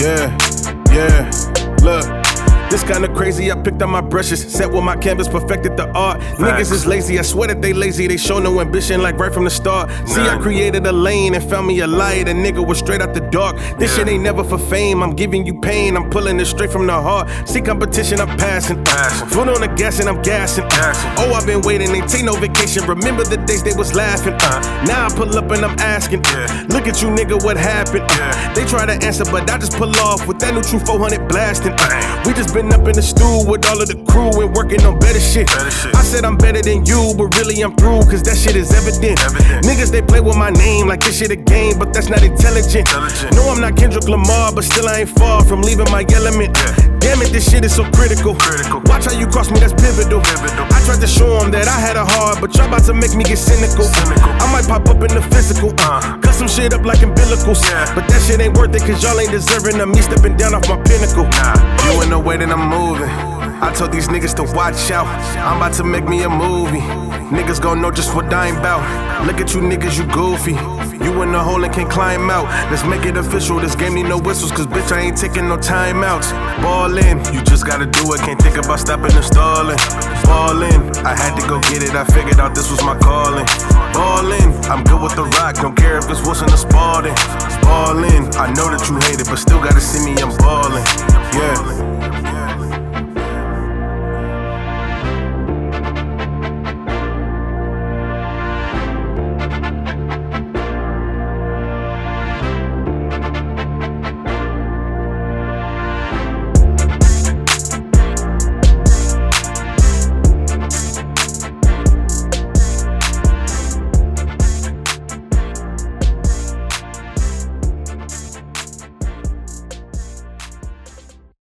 Yeah, yeah, look. This kinda crazy, I picked up my brushes, set with my canvas, perfected the art. Niggas is lazy, I swear that they lazy, they show no ambition like right from the start. See, I created a lane and found me a light, a nigga was straight out the dark. This shit ain't never for fame, I'm giving you pain, I'm pulling it straight from the heart. See competition, I'm passing. Foot on the gas and I'm gassing. Oh, I've been waiting, ain't take no vacation. Remember the days they was laughing. Now I pull up and I'm asking. Look at you, nigga, what happened? They try to answer, but I just pull off with that new True 400 blasting. We just been up in the stool with all of the crew and working on better shit. I said I'm better than you, but really I'm through, cause that shit is evident. Niggas, they play with my name like this shit a game, but that's not intelligent. No, I'm not Kendrick Lamar, but still I ain't far from leaving my element. Damn it, this shit is so critical. Watch how you cross me, that's pivotal. I tried to show them that I had a heart, but y'all about to make me get cynical. I might pop up in the physical, uh, uh-huh. cut some shit up like umbilicals. But that shit ain't worth it, cause y'all ain't deserving of me stepping down off my pinnacle. In the way that I'm moving. I told these niggas to watch out. I'm about to make me a movie. Niggas gon' know just what I'm bout. Look at you niggas, you goofy. You in the hole and can't climb out. Let's make it official. This game need no whistles, cause bitch, I ain't taking no timeouts. Ball in, you just gotta do it. Can't think about stopping and stalling. Ball in, I had to go get it. I figured out this was my calling. Ball in, I'm good with the rock. Don't care if it's Wilson or Spalding. Ball in, I know that you hate it, but still